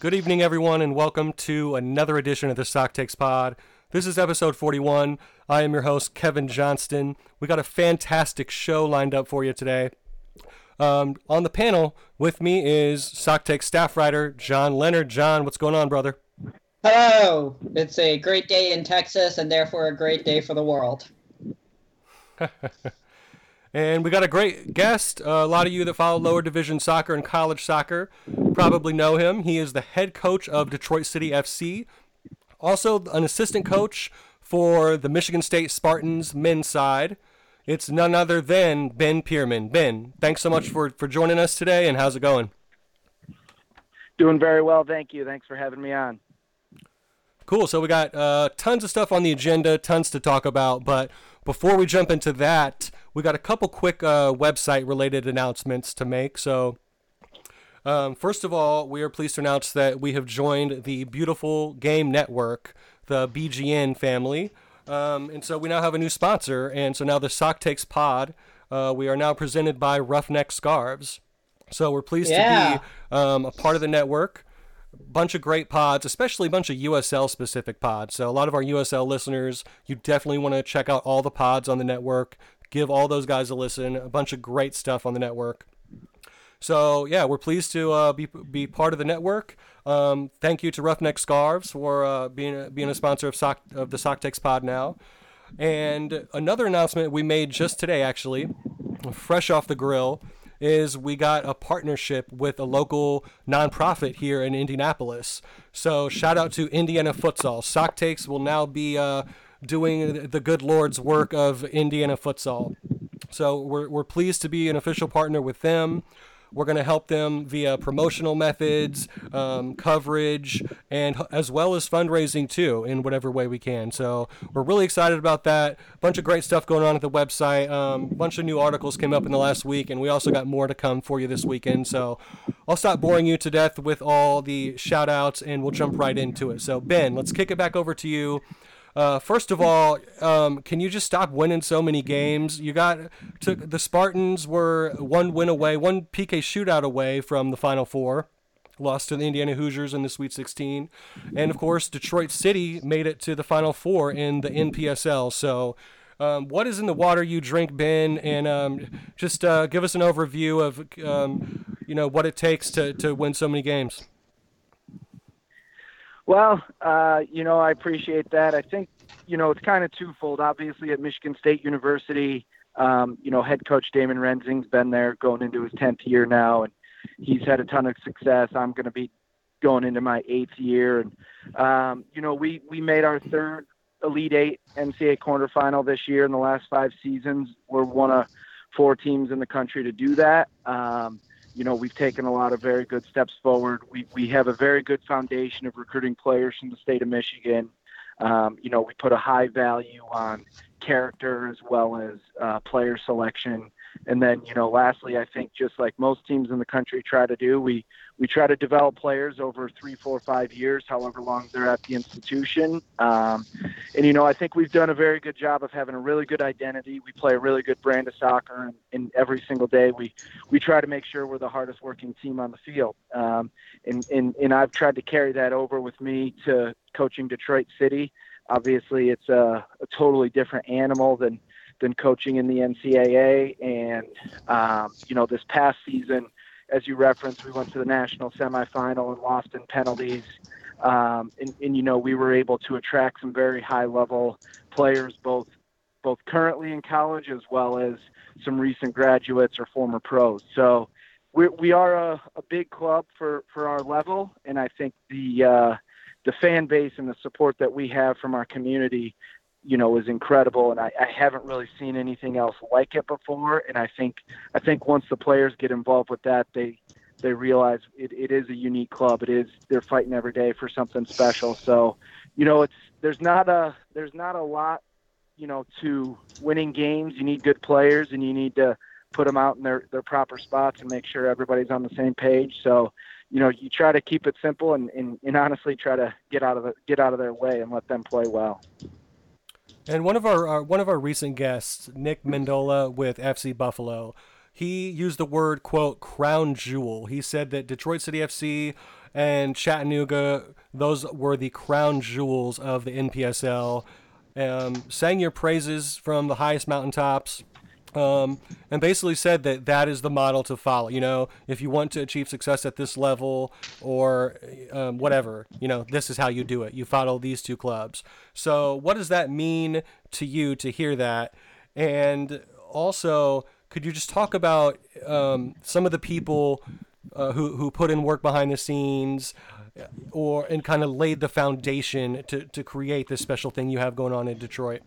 Good evening, everyone, and welcome to another edition of the SocTakes Pod. This is episode 41. I am your host, Kevin Johnston. We got a fantastic show lined up for you today. Um, on the panel with me is SocTakes staff writer John Leonard. John, what's going on, brother? Hello. It's a great day in Texas and therefore a great day for the world. And we got a great guest. Uh, a lot of you that follow lower division soccer and college soccer probably know him. He is the head coach of Detroit City FC, also an assistant coach for the Michigan State Spartans men's side. It's none other than Ben Pirmann. Ben, thanks so much for, for joining us today, and how's it going? Doing very well, thank you. Thanks for having me on. Cool. So we got uh, tons of stuff on the agenda, tons to talk about, but before we jump into that, we got a couple quick uh, website related announcements to make. So, um, first of all, we are pleased to announce that we have joined the beautiful game network, the BGN family. Um, and so we now have a new sponsor. And so now the Sock Takes Pod, uh, we are now presented by Roughneck Scarves. So we're pleased Yeah. to be um, a part of the network bunch of great pods, especially a bunch of USL specific pods. So a lot of our USL listeners, you definitely want to check out all the pods on the network. Give all those guys a listen. A bunch of great stuff on the network. So yeah, we're pleased to uh, be be part of the network. Um, thank you to Roughneck Scarves for uh, being being a sponsor of Sock of the SocTakes Pod now. And another announcement we made just today, actually, fresh off the grill, is we got a partnership with a local nonprofit here in Indianapolis. So shout out to Indiana Futsal. SocTakes will now be uh, doing the good Lord's work of Indiana Futsal. So we're, we're pleased to be an official partner with them. We're going to help them via promotional methods, um, coverage, and as well as fundraising too, in whatever way we can. So we're really excited about that. A bunch of great stuff going on at the website. Um, a bunch of new articles came up in the last week, and we also got more to come for you this weekend. So I'll stop boring you to death with all the shout outs, and we'll jump right into it. So Ben, let's kick it back over to you. Uh, first of all, um, can you just stop winning so many games? You got took the Spartans were one win away, one PK shootout away from the Final Four. Lost to the Indiana Hoosiers in the Sweet 16, and of course Detroit City made it to the Final Four in the NPSL. So, um, what is in the water you drink, Ben? And um, just uh, give us an overview of um, you know what it takes to to win so many games. Well, uh, you know, I appreciate that. I think, you know, it's kind of twofold. Obviously, at Michigan State University, um, you know, head coach Damon Rensing's been there going into his 10th year now, and he's had a ton of success. I'm going to be going into my eighth year. And, um, you know, we, we made our third Elite Eight NCAA quarterfinal this year in the last five seasons. We're one of four teams in the country to do that. Um, you know, we've taken a lot of very good steps forward. We, we have a very good foundation of recruiting players from the state of Michigan. Um, you know, we put a high value on character as well as uh, player selection. And then, you know, lastly, I think just like most teams in the country try to do, we, we try to develop players over three, four, five years, however long they're at the institution. Um, and, you know, I think we've done a very good job of having a really good identity. We play a really good brand of soccer, and, and every single day we, we try to make sure we're the hardest working team on the field. Um, and, and, and I've tried to carry that over with me to coaching Detroit City. Obviously, it's a, a totally different animal than than coaching in the NCAA. And um, you know, this past season, as you referenced, we went to the national semifinal and lost in penalties. Um, and, and you know, we were able to attract some very high level players, both both currently in college as well as some recent graduates or former pros. So we we are a, a big club for for our level, and I think the uh, the fan base and the support that we have from our community, you know, is incredible. And I, I haven't really seen anything else like it before. And I think I think once the players get involved with that, they they realize it, it is a unique club. It is they're fighting every day for something special. So, you know, it's there's not a there's not a lot, you know, to winning games. You need good players, and you need to put them out in their their proper spots and make sure everybody's on the same page. So, you know, you try to keep it simple and, and, and honestly try to get out of the, get out of their way and let them play well. And one of our, our one of our recent guests, Nick Mendola with FC Buffalo, he used the word quote crown jewel. He said that Detroit City FC and Chattanooga those were the crown jewels of the NPSL. Um, sang your praises from the highest mountaintops. Um, and basically said that that is the model to follow. You know, if you want to achieve success at this level or um, whatever, you know, this is how you do it. You follow these two clubs. So, what does that mean to you to hear that? And also, could you just talk about um, some of the people uh, who who put in work behind the scenes? Or and kind of laid the foundation to, to create this special thing you have going on in Detroit.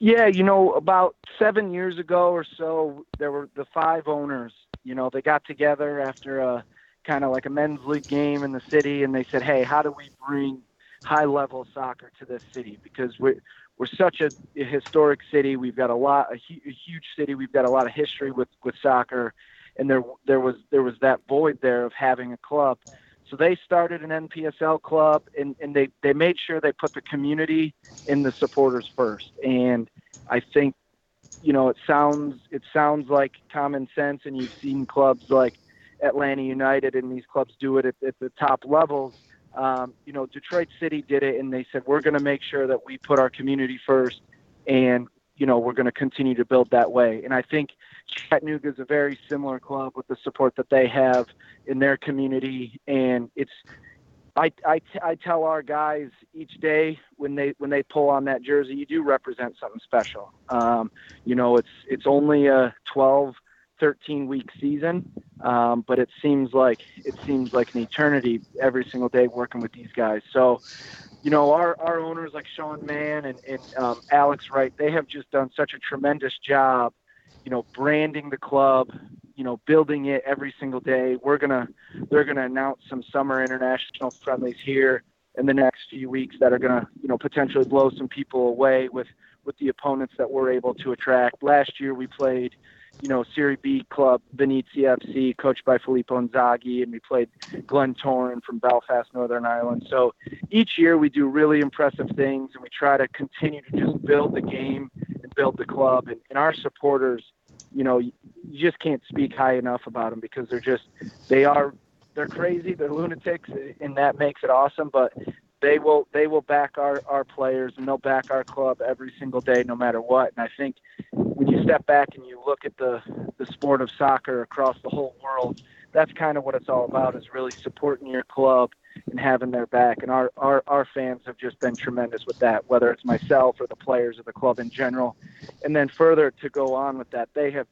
Yeah, you know, about seven years ago or so, there were the five owners. You know, they got together after a kind of like a men's league game in the city, and they said, "Hey, how do we bring high-level soccer to this city? Because we're we're such a, a historic city. We've got a lot, a, hu- a huge city. We've got a lot of history with with soccer, and there there was there was that void there of having a club." So they started an NPSL club, and, and they, they made sure they put the community and the supporters first. And I think, you know, it sounds it sounds like common sense, and you've seen clubs like Atlanta United and these clubs do it at, at the top levels. Um, you know, Detroit City did it, and they said we're going to make sure that we put our community first, and you know we're going to continue to build that way. And I think Chattanooga is a very similar club with the support that they have in their community, and it's. I, I, I tell our guys each day when they when they pull on that jersey, you do represent something special. Um, you know, it's it's only a 12, 13 week season, um, but it seems like it seems like an eternity every single day working with these guys. So, you know, our, our owners like Sean Mann and, and um, Alex Wright, they have just done such a tremendous job you know, branding the club, you know, building it every single day. We're gonna they're gonna announce some summer international friendlies here in the next few weeks that are gonna, you know, potentially blow some people away with with the opponents that we're able to attract. Last year we played, you know, Serie B club Venezia FC, coached by Filippo Inzaghi, and we played Glentoran from Belfast, Northern Ireland. So each year we do really impressive things, and we try to continue to just build the game and build the club. And, and our supporters, you know, you just can't speak high enough about them because they're just they are they're crazy, they're lunatics, and that makes it awesome. But they will they will back our our players and they'll back our club every single day, no matter what. And I think when you step back and you look at the the sport of soccer across the whole world, that's kind of what it's all about is really supporting your club and having their back. And our, our, our fans have just been tremendous with that, whether it's myself or the players of the club in general. And then further to go on with that, they have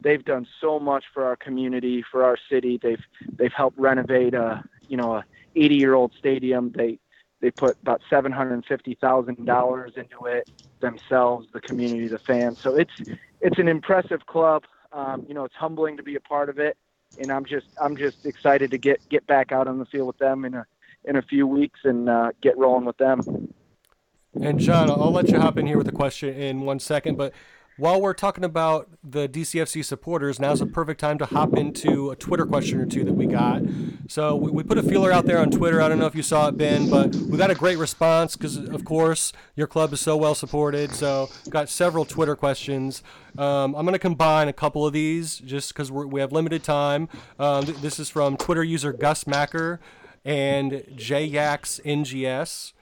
they've done so much for our community, for our city. They've they've helped renovate a you know a 80 year old stadium. They they put about seven hundred fifty thousand dollars into it themselves, the community, the fans. So it's it's an impressive club. Um, you know, it's humbling to be a part of it and I'm just I'm just excited to get get back out on the field with them in a in a few weeks and uh, get rolling with them. And John, I'll let you hop in here with a question in one second, but while we're talking about the DCFC supporters, now's a perfect time to hop into a Twitter question or two that we got. So we, we put a feeler out there on Twitter. I don't know if you saw it, Ben, but we got a great response because, of course, your club is so well supported. So got several Twitter questions. Um, I'm going to combine a couple of these just because we have limited time. Um, th- this is from Twitter user Gus Macker and JYaxNGS.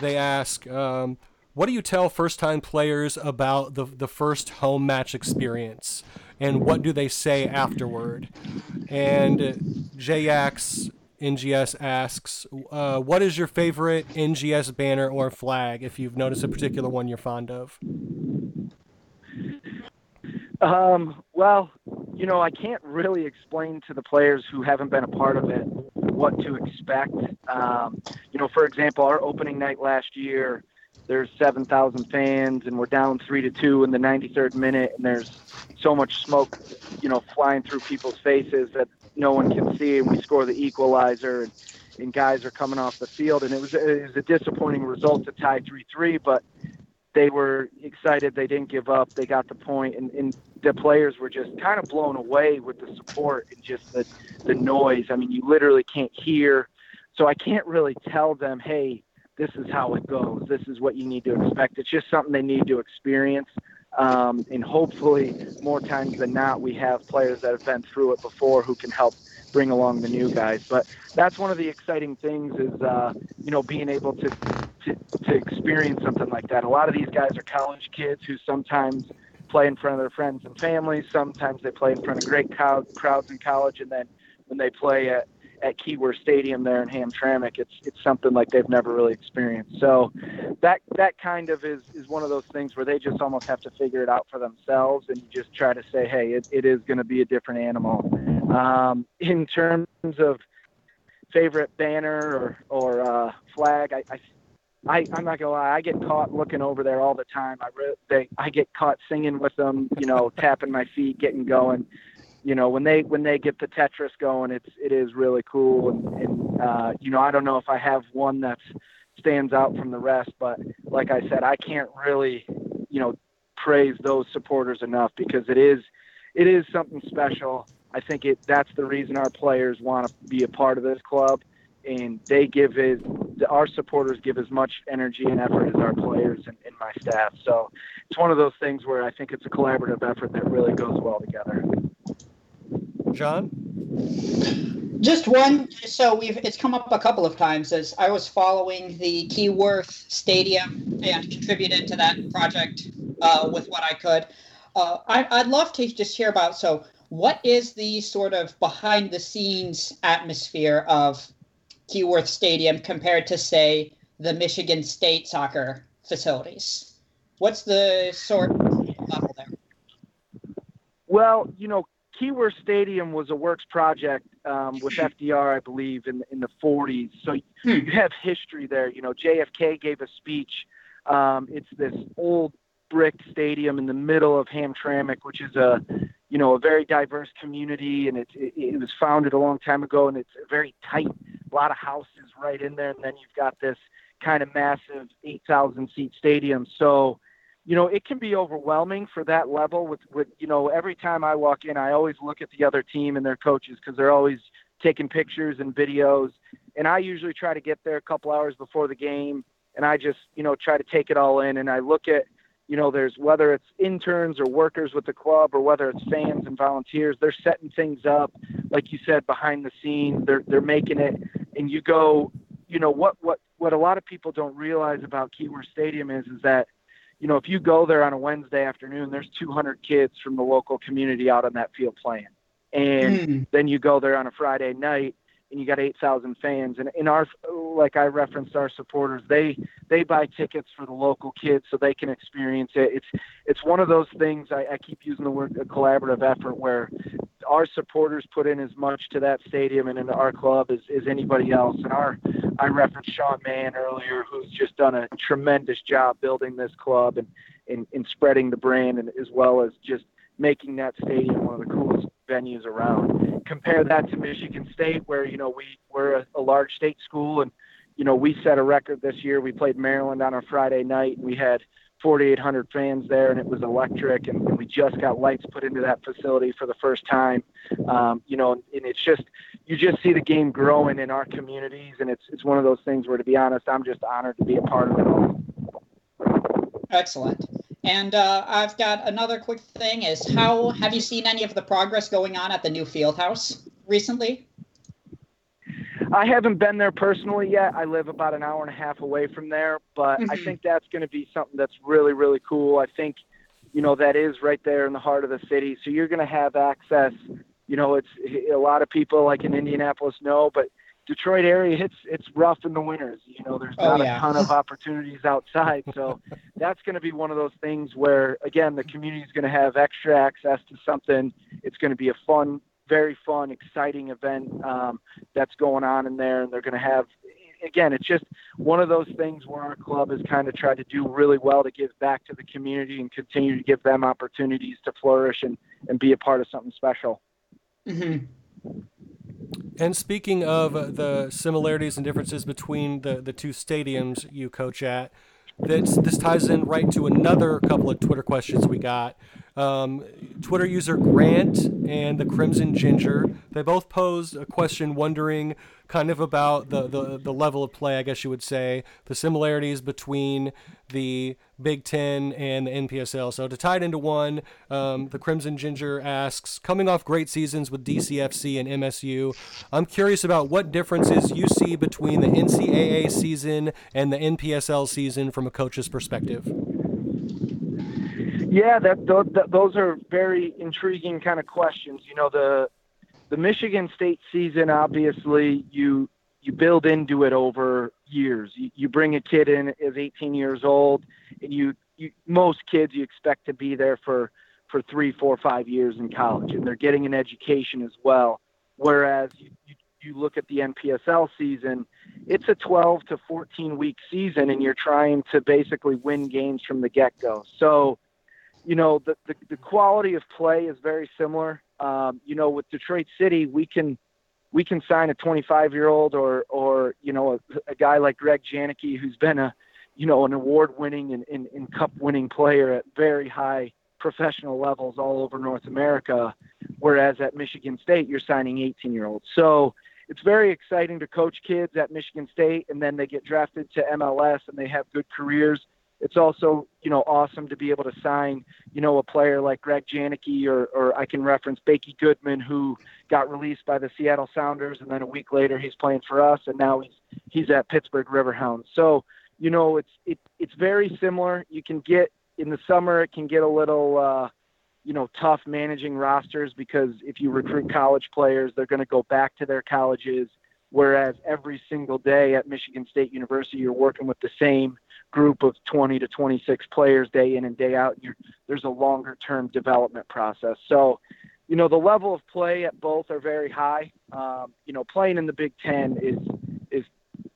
They ask. Um, what do you tell first time players about the, the first home match experience? And what do they say afterward? And JX NGS asks, uh, what is your favorite NGS banner or flag if you've noticed a particular one you're fond of? Um, well, you know, I can't really explain to the players who haven't been a part of it what to expect. Um, you know, for example, our opening night last year, there's 7,000 fans and we're down three to two in the 93rd minute and there's so much smoke, you know, flying through people's faces that no one can see and we score the equalizer and, and guys are coming off the field and it was, it was a disappointing result to tie 3-3, but they were excited. They didn't give up. They got the point and, and the players were just kind of blown away with the support and just the, the noise. I mean, you literally can't hear. So I can't really tell them, hey, this is how it goes. This is what you need to expect. It's just something they need to experience. Um, and hopefully, more times than not, we have players that have been through it before who can help bring along the new guys. But that's one of the exciting things is uh, you know being able to, to to experience something like that. A lot of these guys are college kids who sometimes play in front of their friends and families. Sometimes they play in front of great crowds in college, and then when they play at at Keyworth Stadium there in Hamtramck, it's it's something like they've never really experienced. So that that kind of is is one of those things where they just almost have to figure it out for themselves, and you just try to say, hey, it, it is going to be a different animal. Um, in terms of favorite banner or or uh, flag, I, I I, I'm not gonna lie. I get caught looking over there all the time. I re- they, I get caught singing with them, you know, tapping my feet, getting going you know when they when they get the Tetris going, it's it is really cool. And, and uh, you know I don't know if I have one that stands out from the rest, but like I said, I can't really you know praise those supporters enough because it is it is something special. I think it that's the reason our players want to be a part of this club, and they give it. Our supporters give as much energy and effort as our players and, and my staff. So it's one of those things where I think it's a collaborative effort that really goes well together. John? Just one. So we've it's come up a couple of times as I was following the Keyworth Stadium and contributed to that project uh, with what I could. Uh, I, would love to just hear about. So, what is the sort of behind the scenes atmosphere of Keyworth Stadium compared to, say, the Michigan State soccer facilities? What's the sort of level there? Well, you know, Keyworth Stadium was a works project um, with FDR, I believe, in in the 40s. So hmm. you have history there. You know, JFK gave a speech. Um, it's this old brick stadium in the middle of Hamtramck, which is a you know a very diverse community, and it, it, it was founded a long time ago, and it's very tight. A lot of houses right in there, and then you've got this kind of massive 8,000 seat stadium. So you know, it can be overwhelming for that level with, with, you know, every time I walk in, I always look at the other team and their coaches because they're always taking pictures and videos. And I usually try to get there a couple hours before the game and I just, you know, try to take it all in. And I look at, you know, there's whether it's interns or workers with the club or whether it's fans and volunteers, they're setting things up, like you said, behind the scenes. They're they're making it, and you go, you know, what what what a lot of people don't realize about Keyworth Stadium is is that you know, if you go there on a Wednesday afternoon, there's 200 kids from the local community out on that field playing. And mm. then you go there on a Friday night and you got 8,000 fans. And in our, like I referenced, our supporters, they they buy tickets for the local kids so they can experience it. It's it's one of those things. I, I keep using the word a collaborative effort where our supporters put in as much to that stadium and into our club as, as anybody else. And our I referenced Sean Mann earlier, who's just done a tremendous job building this club and, and, and spreading the brand, and as well as just making that stadium one of the coolest venues around. Compare that to Michigan State, where you know we we're a, a large state school, and you know we set a record this year. We played Maryland on a Friday night, and we had 4,800 fans there, and it was electric. And, and, we just got lights put into that facility for the first time. Um, you know, and, it's just you just see the game growing in our communities, and it's it's one of those things where, to be honest, I'm just honored to be a part of it all. Excellent. And uh, I've got another quick thing: is how have you seen any of the progress going on at the new field house recently? I haven't been there personally yet. I live about an hour and a half away from there, but mm-hmm. I think that's going to be something that's really, really cool. I think, you know, that is right there in the heart of the city. So you're going to have access. You know, it's a lot of people like in Indianapolis know, but Detroit area, it's it's rough in the winters. You know, there's oh, not oh, yeah. a ton of opportunities outside. So that's going to be one of those things where, again, the community is going to have extra access to something. It's going to be a fun very fun, exciting event um, that's going on in there, and they're going to have. Again, it's just one of those things where our club has kind of tried to do really well to give back to the community and continue to give them opportunities to flourish and, and be a part of something special. Mm-hmm. And speaking of the similarities and differences between the, the two stadiums you coach at, this, this ties in right to another couple of Twitter questions we got. Um, Twitter user Grant and the Crimson Ginger, they both posed a question wondering kind of about the, the, the level of play, I guess you would say, the similarities between the Big Ten and the NPSL. So to tie it into one, um, the Crimson Ginger asks, coming off great seasons with DCFC and MSU, I'm curious about what differences you see between the NCAA season and the NPSL season from a coach's perspective. Yeah, that, th- those are very intriguing kind of questions. You know, the the Michigan State season, obviously, you you build into it over years. You, you bring a kid in as 18 years old, and you, you most kids you expect to be there for for three, four, five years in college, and they're getting an education as well. Whereas you, you, you look at the NPSL season, it's a 12 to 14 week season, and you're trying to basically win games from the get go. So you know, the, the, the quality of play is very similar. Um, you know, with Detroit City, we can we can sign a 25 year old or or you know a, a guy like Greg Janicki who's been a you know an award winning and, and, and cup winning player at very high professional levels all over North America, whereas at Michigan State you're signing 18 year olds. So it's very exciting to coach kids at Michigan State, and then they get drafted to MLS and they have good careers it's also you know awesome to be able to sign you know a player like Greg Janicki or or I can reference Bakie Goodman who got released by the Seattle Sounders and then a week later he's playing for us and now he's he's at Pittsburgh Riverhounds. So you know it's it it's very similar. You can get in the summer it can get a little uh, you know tough managing rosters because if you recruit college players they're going to go back to their colleges whereas every single day at Michigan State University you're working with the same group of 20 to 26 players day in and day out. there's a longer term development process. So, you know, the level of play at both are very high. Um, you know, playing in the Big Ten is is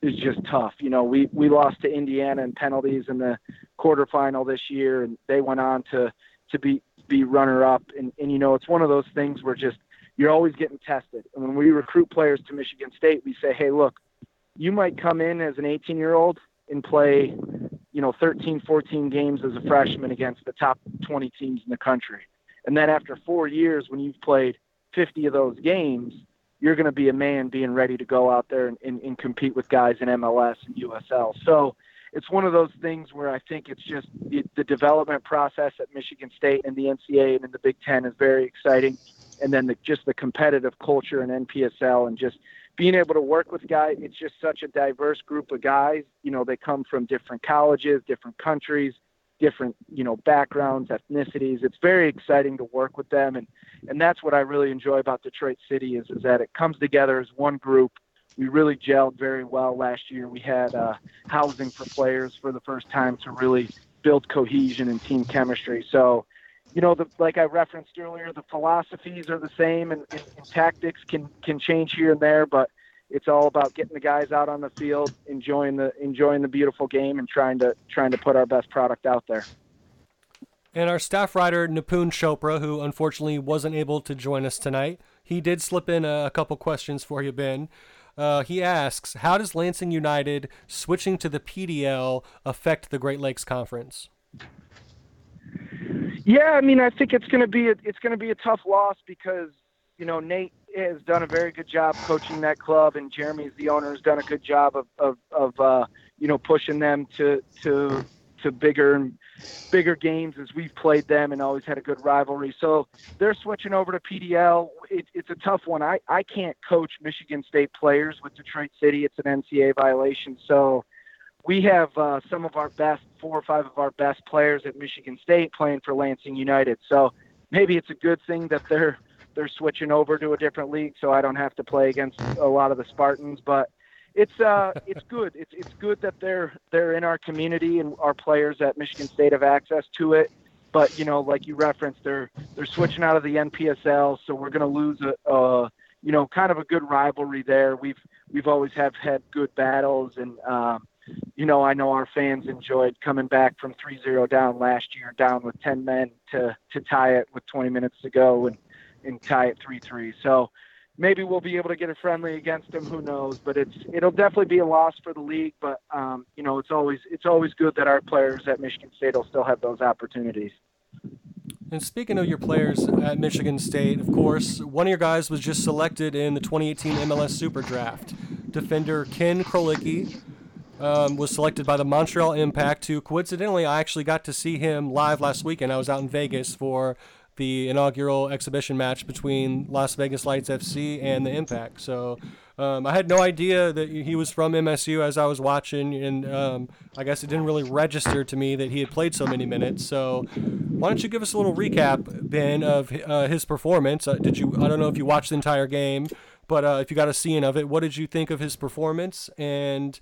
is just tough. You know, we we lost to Indiana in penalties in the quarterfinal this year, and they went on to to be be runner up. And and you know, it's one of those things where just you're always getting tested. And when we recruit players to Michigan State, we say, hey, look, you might come in as an 18 year old and play, you know, 13, 14 games as a freshman against the top 20 teams in the country. And then after four years, when you've played 50 of those games, you're going to be a man being ready to go out there and, and, and compete with guys in MLS and USL. So it's one of those things where I think it's just the, the development process at Michigan State and the NCAA and in the Big Ten is very exciting. And then the, just the competitive culture in NPSL and just being able to work with guys, it's just such a diverse group of guys. You know, they come from different colleges, different countries, different, you know, backgrounds, ethnicities. It's very exciting to work with them. And, and that's what I really enjoy about Detroit City is, is that it comes together as one group. We really gelled very well last year. We had uh, housing for players for the first time to really build cohesion and team chemistry. So, you know, the, like I referenced earlier, the philosophies are the same, and, and, and, tactics can can change here and there, but it's all about getting the guys out on the field, enjoying the enjoying the beautiful game, and trying to trying to put our best product out there. And our staff writer Nipun Chopra, who unfortunately wasn't able to join us tonight, he did slip in a, couple questions for you, Ben. Uh, he asks, "How does Lansing United switching to the PDL affect the Great Lakes Conference?" Yeah, I mean, I think it's going to be a, it's going to be a tough loss because you know Nate has done a very good job coaching that club, and Jeremy's the owner has done a good job of of, of uh, you know pushing them to to to bigger and bigger games as we've played them and always had a good rivalry. So they're switching over to PDL. It, it's a tough one. I I can't coach Michigan State players with Detroit City. It's an NCAA violation. So we have uh, some of our best, four or five of our best players at Michigan State playing for Lansing United. So maybe it's a good thing that they're they're switching over to a different league, so I don't have to play against a lot of the Spartans. But it's uh it's good. It's it's good that they're they're in our community and our players at Michigan State have access to it. But you know, like you referenced, they're they're switching out of the NPSL, so we're going to lose a, a you know kind of a good rivalry there. We've we've always have had good battles and. Um, you know, I know our fans enjoyed coming back from 3-0 down last year, down with 10 men to to tie it with 20 minutes to go and and tie it 3-3. So maybe we'll be able to get a friendly against them. Who knows? But it's it'll definitely be a loss for the league. But um, you know, it's always it's always good that our players at Michigan State will still have those opportunities. And speaking of your players at Michigan State, of course, one of your guys was just selected in the 2018 MLS Super Draft. Defender Ken Krolicki um, was selected by the Montreal Impact, who coincidentally I actually got to see him live last weekend. I was out in Vegas for the inaugural exhibition match between Las Vegas Lights FC and the Impact. So um, I had no idea that he was from MSU as I was watching, and um, I guess it didn't really register to me that he had played so many minutes. So why don't you give us a little recap, Ben, of uh, his performance? Uh, did you? I don't know if you watched the entire game, but uh, if you got a scene of it, what did you think of his performance? And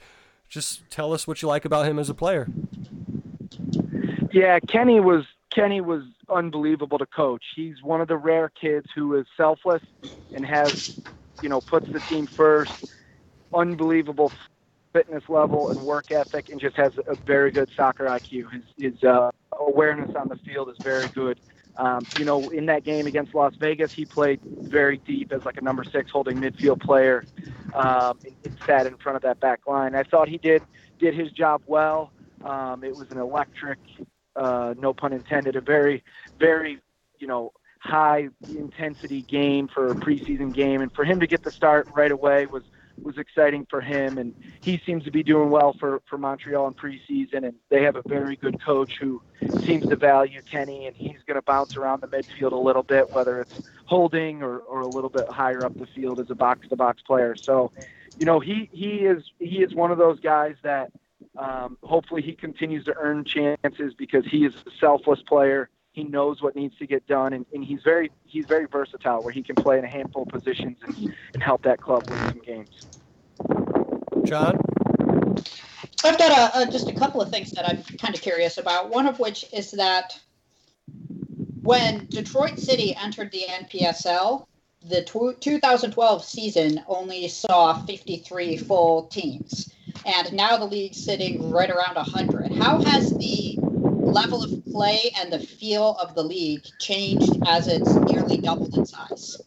just tell us what you like about him as a player. Yeah, Kenny was Kenny was unbelievable to coach. He's one of the rare kids who is selfless and has, you know, puts the team first. Unbelievable fitness level and work ethic, and just has a very good soccer IQ. His his uh, awareness on the field is very good. Um, you know, in that game against Las Vegas, he played very deep as like a number six holding midfield player. Um, and, and sat in front of that back line. I thought he did did his job well. Um, it was an electric, uh, no pun intended, a very, very, you know, high intensity game for a preseason game, and for him to get the start right away was was exciting for him, and he seems to be doing well for for Montreal in preseason, and they have a very good coach who seems to value Kenny, and he's going to bounce around the midfield a little bit, whether it's holding or, or a little bit higher up the field as a box to box player. So, you know, he he is he is one of those guys that um, hopefully he continues to earn chances because he is a selfless player. He knows what needs to get done, and, and he's very he's very versatile, where he can play in a handful of positions and, and help that club win some games. John, I've got a, a, just a couple of things that I'm kind of curious about. One of which is that when Detroit City entered the NPSL, the 2012 season only saw 53 full teams, and now the league's sitting right around 100. How has the level of play and the feel of the league changed as it's nearly doubled in size?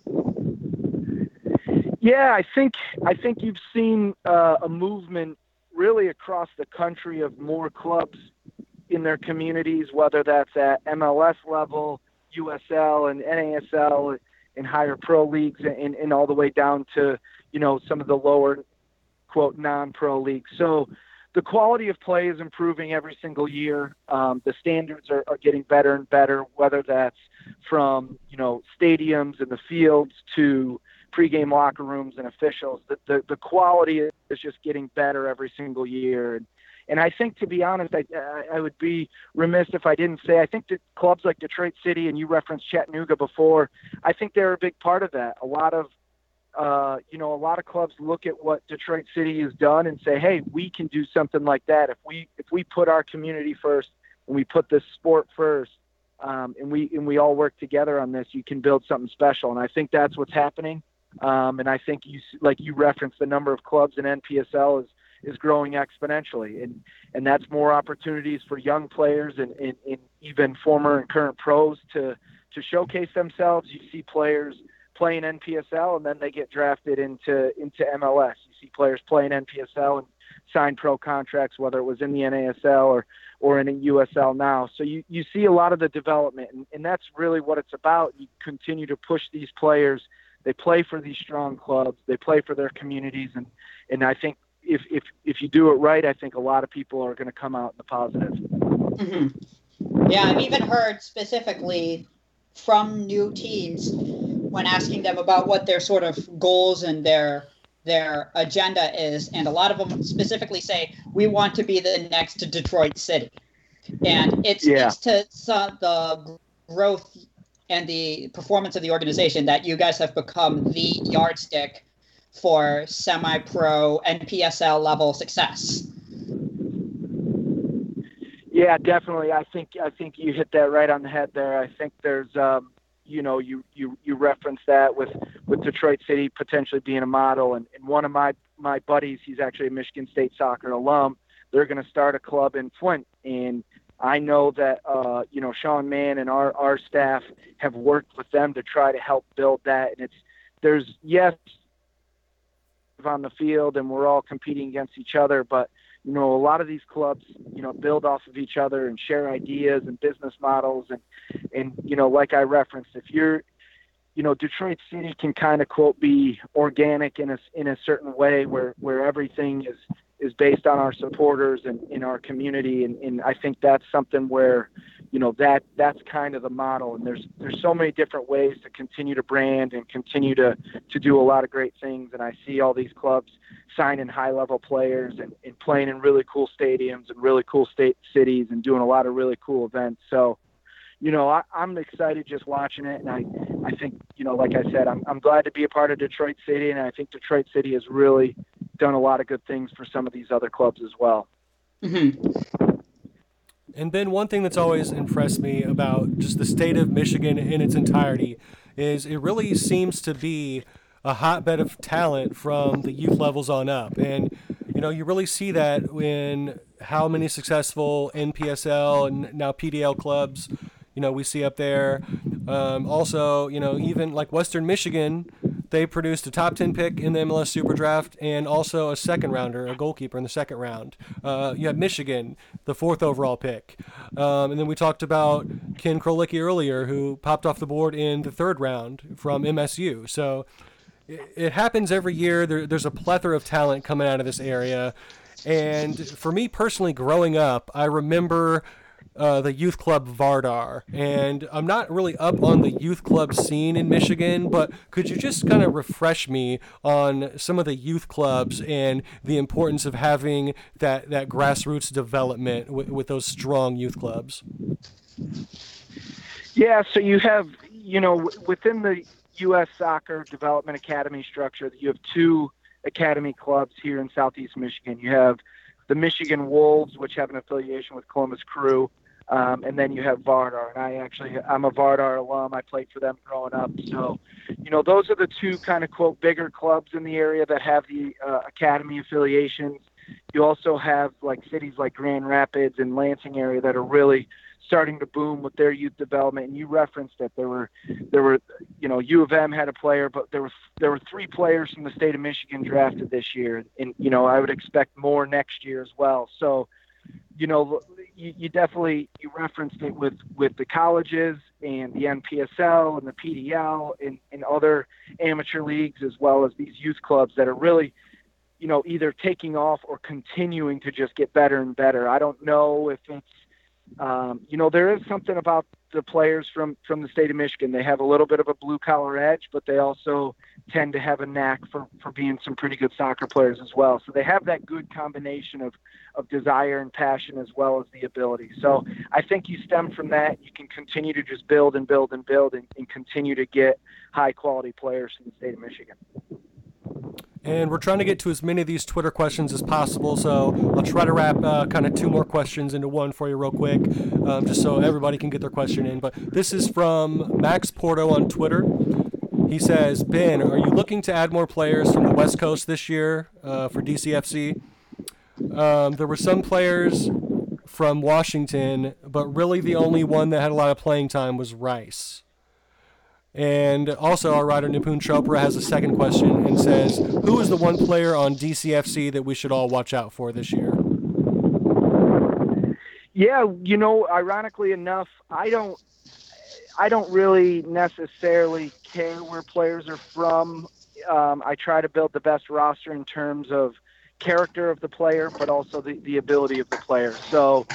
Yeah, I think I think you've seen uh, a movement really across the country of more clubs in their communities, whether that's at MLS level, USL, and NASL, and higher pro leagues, and, and all the way down to you know some of the lower quote non-pro leagues. So the quality of play is improving every single year. Um, the standards are, are getting better and better, whether that's from you know stadiums and the fields to pregame locker rooms and officials. The, the, the quality is just getting better every single year. And, and I think, to be honest, I, I would be remiss if I didn't say I think that clubs like Detroit City and you referenced Chattanooga before. I think they're a big part of that. A lot of uh, you know, a lot of clubs look at what Detroit City has done and say, "Hey, we can do something like that if we if we put our community first and we put this sport first, um, and we and we all work together on this, you can build something special." And I think that's what's happening. Um, and I think you like you referenced the number of clubs in NPSL is is growing exponentially, and and that's more opportunities for young players and, and, and even former and current pros to to showcase themselves. You see players playing NPSL and then they get drafted into into MLS. You see players playing NPSL and sign pro contracts, whether it was in the NASL or or in a USL now. So you, you see a lot of the development, and, and that's really what it's about. You continue to push these players. They play for these strong clubs. They play for their communities, and and I think if if if you do it right, I think a lot of people are going to come out in the positive. Mm-hmm. Yeah, I've even heard specifically from new teams when asking them about what their sort of goals and their their agenda is, and a lot of them specifically say we want to be the next Detroit City, and it yeah. speaks to the growth and the performance of the organization that you guys have become the yardstick for semi-pro and PSL level success. Yeah, definitely. I think I think you hit that right on the head there. I think there's um, you know, you you you referenced that with with Detroit City potentially being a model, and, and one of my my buddies, he's actually a Michigan State soccer alum. They're going to start a club in Flint, and I know that uh, you know Sean Mann and our our staff have worked with them to try to help build that, and it's there's yes on the field, and we're all competing against each other, but you know, a lot of these clubs, you know, build off of each other and share ideas and business models. And, and, you know, like I referenced, if you're, you know, Detroit City can kind of quote be organic in a, in a certain way where, where everything is, is based on our supporters and in our community. And, and I think that's something where, you know, that that's kind of the model. And there's, there's so many different ways to continue to brand and continue to, to do a lot of great things. And I see all these clubs signing high level players and, and playing in really cool stadiums and really cool state cities and doing a lot of really cool events. So, you know, I, I'm excited just watching it. And I, I think, you know, like I said, I'm, I'm glad to be a part of Detroit City. And I think Detroit City has really done a lot of good things for some of these other clubs as well. Mm-hmm. And then one thing that's always impressed me about just the state of Michigan in its entirety is it really seems to be a hotbed of talent from the youth levels on up. And, you know, you really see that in how many successful NPSL and now PDL clubs, you know, we see up there. Um, also, you know, even like Western Michigan, they produced a top 10 pick in the MLS Super Draft and also a second rounder, a goalkeeper in the second round. Uh, you have Michigan, the fourth overall pick. Um, and then we talked about Ken Krolicki earlier, who popped off the board in the third round from MSU. So it, it happens every year. There, there's a plethora of talent coming out of this area. And for me personally, growing up, I remember uh, the youth club Vardar. And I'm not really up on the youth club scene in Michigan, but could you just kind of refresh me on some of the youth clubs and the importance of having that, that grassroots development with, with those strong youth clubs? Yeah, so you have, you know, within the U.S. Soccer Development Academy structure, you have two academy clubs here in Southeast Michigan. You have the Michigan Wolves, which have an affiliation with Columbus Crew, um, and then you have Vardar, and I actually I'm a Vardar alum. I played for them growing up, so you know those are the two kind of quote bigger clubs in the area that have the uh, academy affiliations. You also have like cities like Grand Rapids and Lansing area that are really starting to boom with their youth development. And you referenced that there were there were you know U of M had a player, but there was there were three players from the state of Michigan drafted this year, and you know I would expect more next year as well. So you know you, you definitely you referenced it with with the colleges and the NPSL and the PDL and, and other amateur leagues as well as these youth clubs that are really you know either taking off or continuing to just get better and better. I don't know if it's um, you know there is something about the players from from the state of Michigan. They have a little bit of a blue collar edge, but they also tend to have a knack for for being some pretty good soccer players as well. So they have that good combination of of desire and passion as well as the ability. So I think you stem from that. You can continue to just build and build and build and, and continue to get high quality players from the state of Michigan. And we're trying to get to as many of these Twitter questions as possible. So I'll try to wrap uh, kind of two more questions into one for you, real quick, um, just so everybody can get their question in. But this is from Max Porto on Twitter. He says, Ben, are you looking to add more players from the West Coast this year uh, for DCFC? Um, there were some players from Washington, but really the only one that had a lot of playing time was Rice. And also, our writer Nipun Chopra has a second question and says, "Who is the one player on DCFC that we should all watch out for this year?" Yeah, you know, ironically enough, I don't, I don't really necessarily care where players are from. Um, I try to build the best roster in terms of character of the player, but also the, the ability of the player. So,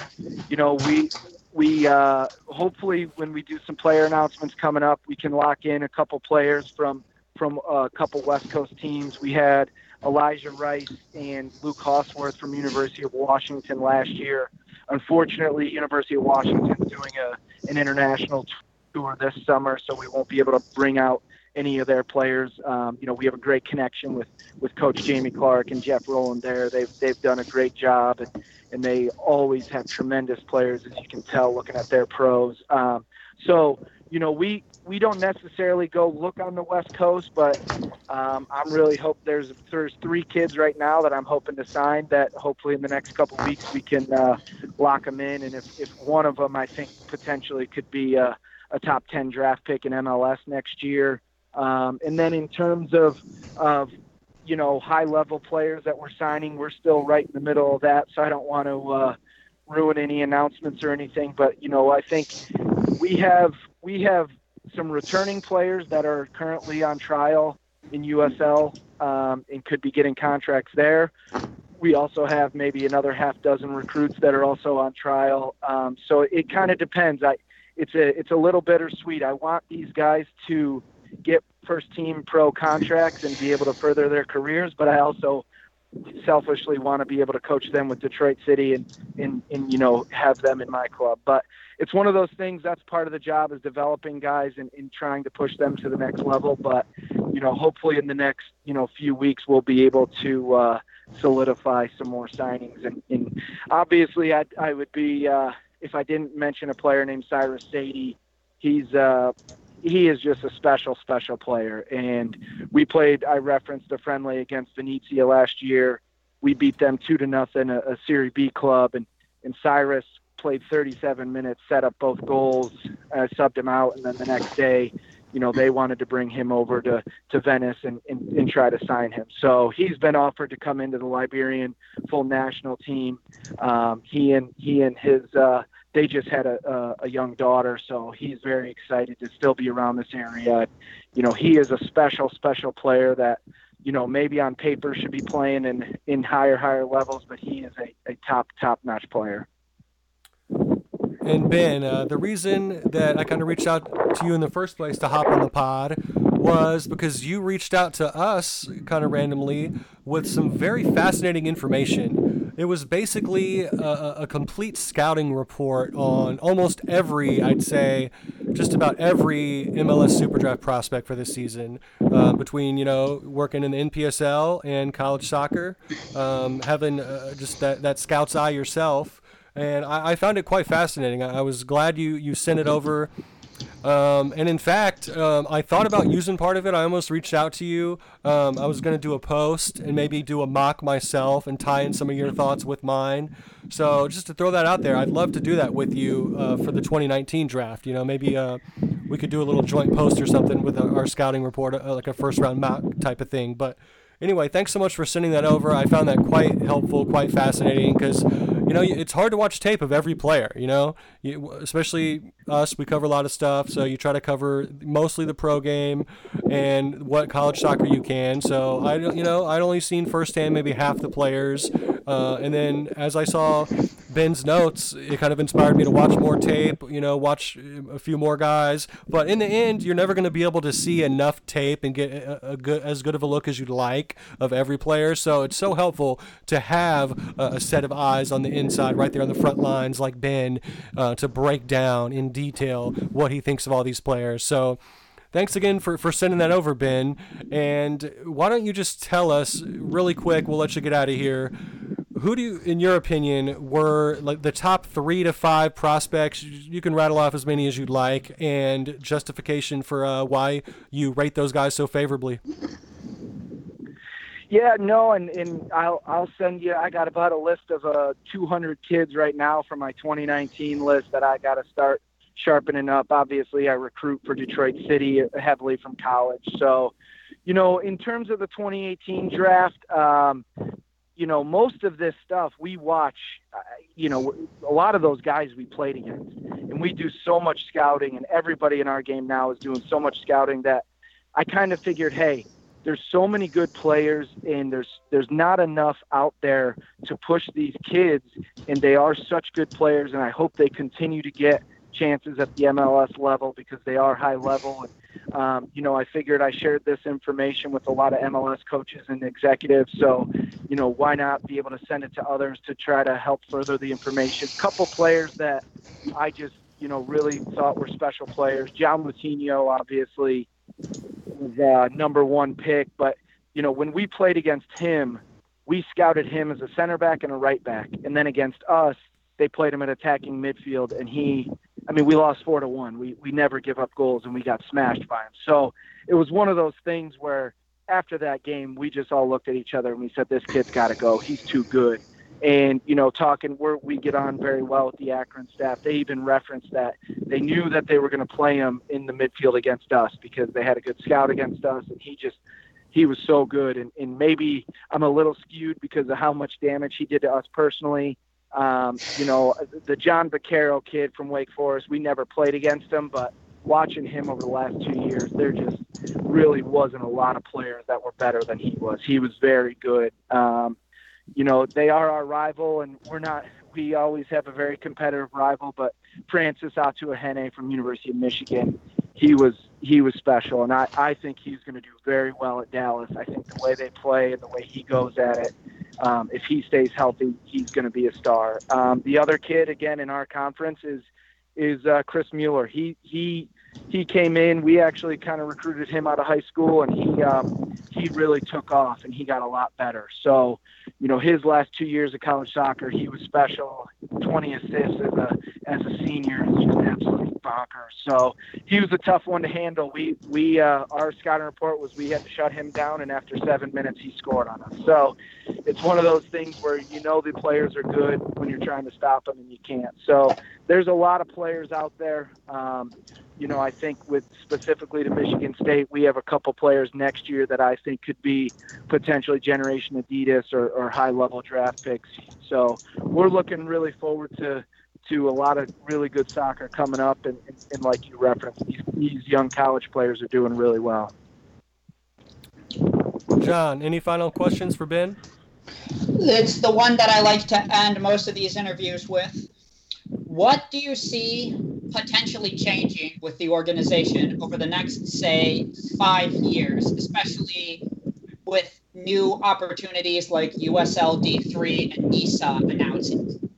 you know, we we uh, hopefully when we do some player announcements coming up, we can lock in a couple players from from a couple West Coast teams. We had Elijah Rice and Luke Hosworth from University of Washington last year. Unfortunately, University of Washington is doing a an international tour this summer, so we won't be able to bring out any of their players. Um, you know, we have a great connection with, with Coach Jamie Clark and Jeff Rowland there. They've, they've done a great job, and, and they always have tremendous players, as you can tell looking at their pros. Um, so, you know, we, we don't necessarily go look on the West Coast, but um, I'm really hope there's there's three kids right now that I'm hoping to sign. That hopefully in the next couple weeks we can uh, lock them in, and if, if one of them I think potentially could be a, a top 10 draft pick in MLS next year. Um, and then in terms of, of you know, high level players that we're signing. We're still right in the middle of that, so I don't want to uh, ruin any announcements or anything. But you know, I think we have we have some returning players that are currently on trial in USL um, and could be getting contracts there. We also have maybe another half dozen recruits that are also on trial. Um, so it kind of depends. I, it's a it's a little bittersweet. I want these guys to get first team pro contracts and be able to further their careers, but I also selfishly want to be able to coach them with Detroit City and, and, and you know have them in my club. But it's one of those things that's part of the job is developing guys and, and trying to push them to the next level. But you know, hopefully in the next you know few weeks we'll be able to uh, solidify some more signings. And, and obviously, I I would be uh, if I didn't mention a player named Cyrus Saydee. He's uh, he is just a special, special player. And we played, I referenced a friendly against Venezia last year. We beat them two to nothing, a, a Serie B club, and, and Cyrus played 37 minutes, set up both goals, uh, subbed him out, and then the next day, you know, they wanted to bring him over to, to Venice and, and, and try to sign him. So he's been offered to come into the Liberian full national team. Um, he and he and his uh, they just had a, a, a young daughter, so he's very excited to still be around this area. You know, he is a special, special player that, you know, maybe on paper should be playing in, in higher, higher levels, but he is a, a top, top notch player. And Ben, uh, the reason that I kind of reached out to you in the first place to hop on the pod was because you reached out to us kind of randomly with some very fascinating information. It was basically a, a, complete scouting report on almost every, I'd say, just about every MLS Super Draft prospect for this season. Uh, between you know working in the NPSL and college soccer, um, having uh, just that that scout's eye yourself, and I, I found it quite fascinating. I, I was glad you you sent it over um, and in fact, um, I thought about using part of it. I almost reached out to you. Um, I was going to do a post and maybe do a mock myself and tie in some of your thoughts with mine. So just to throw that out there, I'd love to do that with you uh, for the 2019 draft. You know, maybe uh, we could do a little joint post or something with our scouting report, uh, like a first round mock type of thing. But anyway, thanks so much for sending that over. I found that quite helpful, quite fascinating because you know it's hard to watch tape of every player. You know, you, especially us, we cover a lot of stuff, so you try to cover mostly the pro game and what college soccer you can. So I, don't you know, I'd only seen firsthand maybe half the players, uh, and then as I saw Ben's notes, it kind of inspired me to watch more tape. You know, watch a few more guys. But in the end, you're never going to be able to see enough tape and get a, a good as good of a look as you'd like of every player. So it's so helpful to have a, a set of eyes on the inside, right there on the front lines, like Ben, uh, to break down in detail what he thinks of all these players. So thanks again for, for sending that over, Ben. And why don't you just tell us really quick? We'll let you get out of here. Who do you, in your opinion, were like the top three to five prospects? You can rattle off as many as you'd like, and justification for uh, why you rate those guys so favorably. Yeah, no, and, and I'll I'll send you. I got about a list of uh 200 kids right now for my 2019 list that I got to start sharpening up. Obviously, I recruit for Detroit City heavily from college, so you know, in terms of the 2018 draft, um, you know, most of this stuff we watch. Uh, you know, a lot of those guys we played against, and we do so much scouting, and everybody in our game now is doing so much scouting that I kind of figured, hey there's so many good players and there's there's not enough out there to push these kids and they are such good players and I hope they continue to get chances at the MLS level because they are high level. And um, you know I figured I shared this information with a lot of MLS coaches and executives so you know why not be able to send it to others to try to help further the information? Couple players that I just you know really thought were special players. John Moutinho obviously the uh, number one pick. But you know, when we played against him, we scouted him as a center back and a right back, and then against us, they played him at attacking midfield, and he, I mean, we lost four to one. We we never give up goals, and we got smashed by him. So it was one of those things where after that game, we just all looked at each other and we said, "This kid's got to go. He's too good." And you know talking we we get on very well with the Akron staff. They even referenced that they knew that they were going to play him in the midfield against us because they had a good scout against us, and he just he was so good. And, and maybe I'm a little skewed because of how much damage he did to us personally. Um, you know, the John Bakero kid from Wake Forest, we never played against him, but watching him over the last two years, there just really wasn't a lot of players that were better than he was. He was very good. Um, you know, they are our rival, and we're not. We always have a very competitive rival, but Francis Atuahene from University of Michigan, he was he was special, and I, I think he's going to do very well at Dallas. I think the way they play and the way he goes at it, um, if he stays healthy, he's going to be a star. Um, the other kid, again in our conference, is is uh, Chris Mueller. He he he came in. We actually kind of recruited him out of high school, and he um, he really took off, and he got a lot better. So, you know, his last two years of college soccer, he was special. 20 assists as a as a senior is just absolutely bonkers. So he was a tough one to handle. We we uh, our scouting report was we had to shut him down, and after seven minutes, he scored on us. So it's one of those things where you know the players are good when you're trying to stop them, and you can't. So there's a lot of players out there. Um, you know, I think with specifically to Michigan State, we have a couple players next year that I think could be potentially Generation Adidas or, or high level draft picks. So we're looking really forward to to a lot of really good soccer coming up, and, and, and like you referenced, these, these young college players are doing really well. John, any final questions for Ben? It's the one that I like to end most of these interviews with. What do you see potentially changing with the organization over the next, say, five years, especially with new opportunities like USL D3 and ESOP announcing?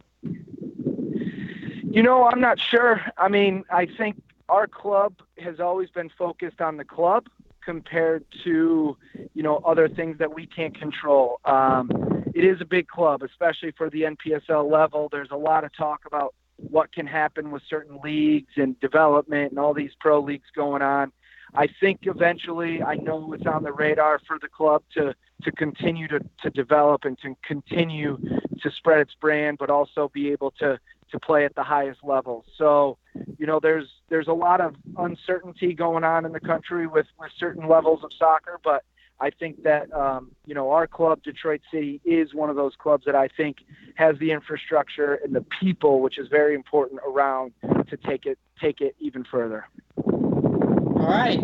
You know, I'm not sure. I mean, I think our club has always been focused on the club compared to, you know, other things that we can't control. Um, it is a big club, especially for the NPSL level. There's a lot of talk about what can happen with certain leagues and development and all these pro leagues going on. I think eventually, I know it's on the radar for the club to to continue to, to develop and to continue to spread its brand, but also be able to to play at the highest level. So, you know, there's there's a lot of uncertainty going on in the country with with certain levels of soccer, but I think that um, you know our club, Detroit City, is one of those clubs that I think has the infrastructure and the people, which is very important, around to take it take it even further. All right.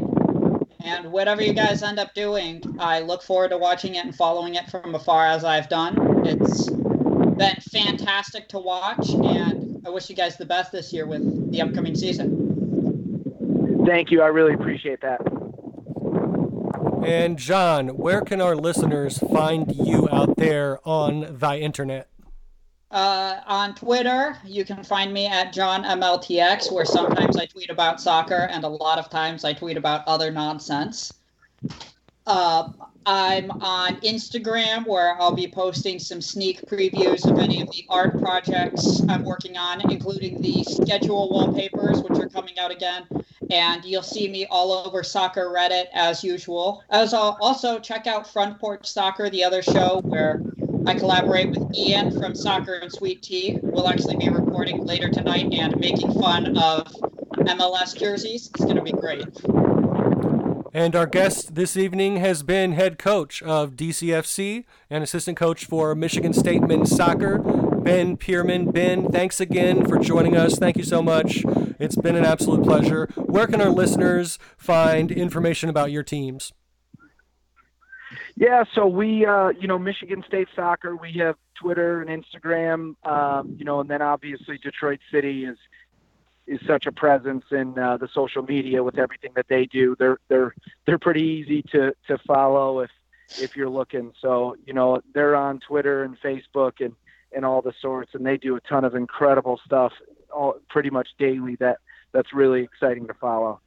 And whatever you guys end up doing, I look forward to watching it and following it from afar as I've done. It's been fantastic to watch, and I wish you guys the best this year with the upcoming season. Thank you. I really appreciate that. And John, where can our listeners find you out there on thy internet? Uh, on Twitter, you can find me at JohnMLTX, where sometimes I tweet about soccer and a lot of times I tweet about other nonsense. Uh, I'm on Instagram, where I'll be posting some sneak previews of any of the art projects I'm working on, including the schedule wallpapers, which are coming out again and you'll see me all over soccer Reddit as usual. As I'll also check out Front Porch Soccer, the other show where I collaborate with Ian from Soccer and Sweet Tea. We'll actually be recording later tonight and making fun of MLS jerseys. It's going to be great. And our guest this evening has been head coach of DCFC and assistant coach for Michigan State men's soccer, Ben Pirmann. Ben, thanks again for joining us. Thank you so much. It's been an absolute pleasure. Where can our listeners find information about your teams? Yeah, so we, uh, you know, Michigan State Soccer, we have Twitter and Instagram, um, you know, and then obviously Detroit City is is such a presence in uh, the social media with everything that they do. They're they're they're pretty easy to to follow if if you're looking. So you know, they're on Twitter and Facebook and and all the sorts, and they do a ton of incredible stuff, all pretty much daily. That that's really exciting to follow.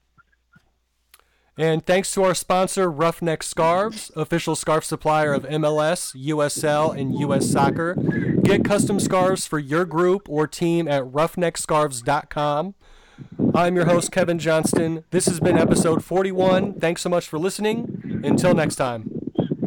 And thanks to our sponsor, Roughneck Scarves, official scarf supplier of MLS, USL, and US Soccer. Get custom scarves for your group or team at roughneckscarves.com. I'm your host, Kevin Johnston. This has been episode 41. Thanks so much for listening. Until next time.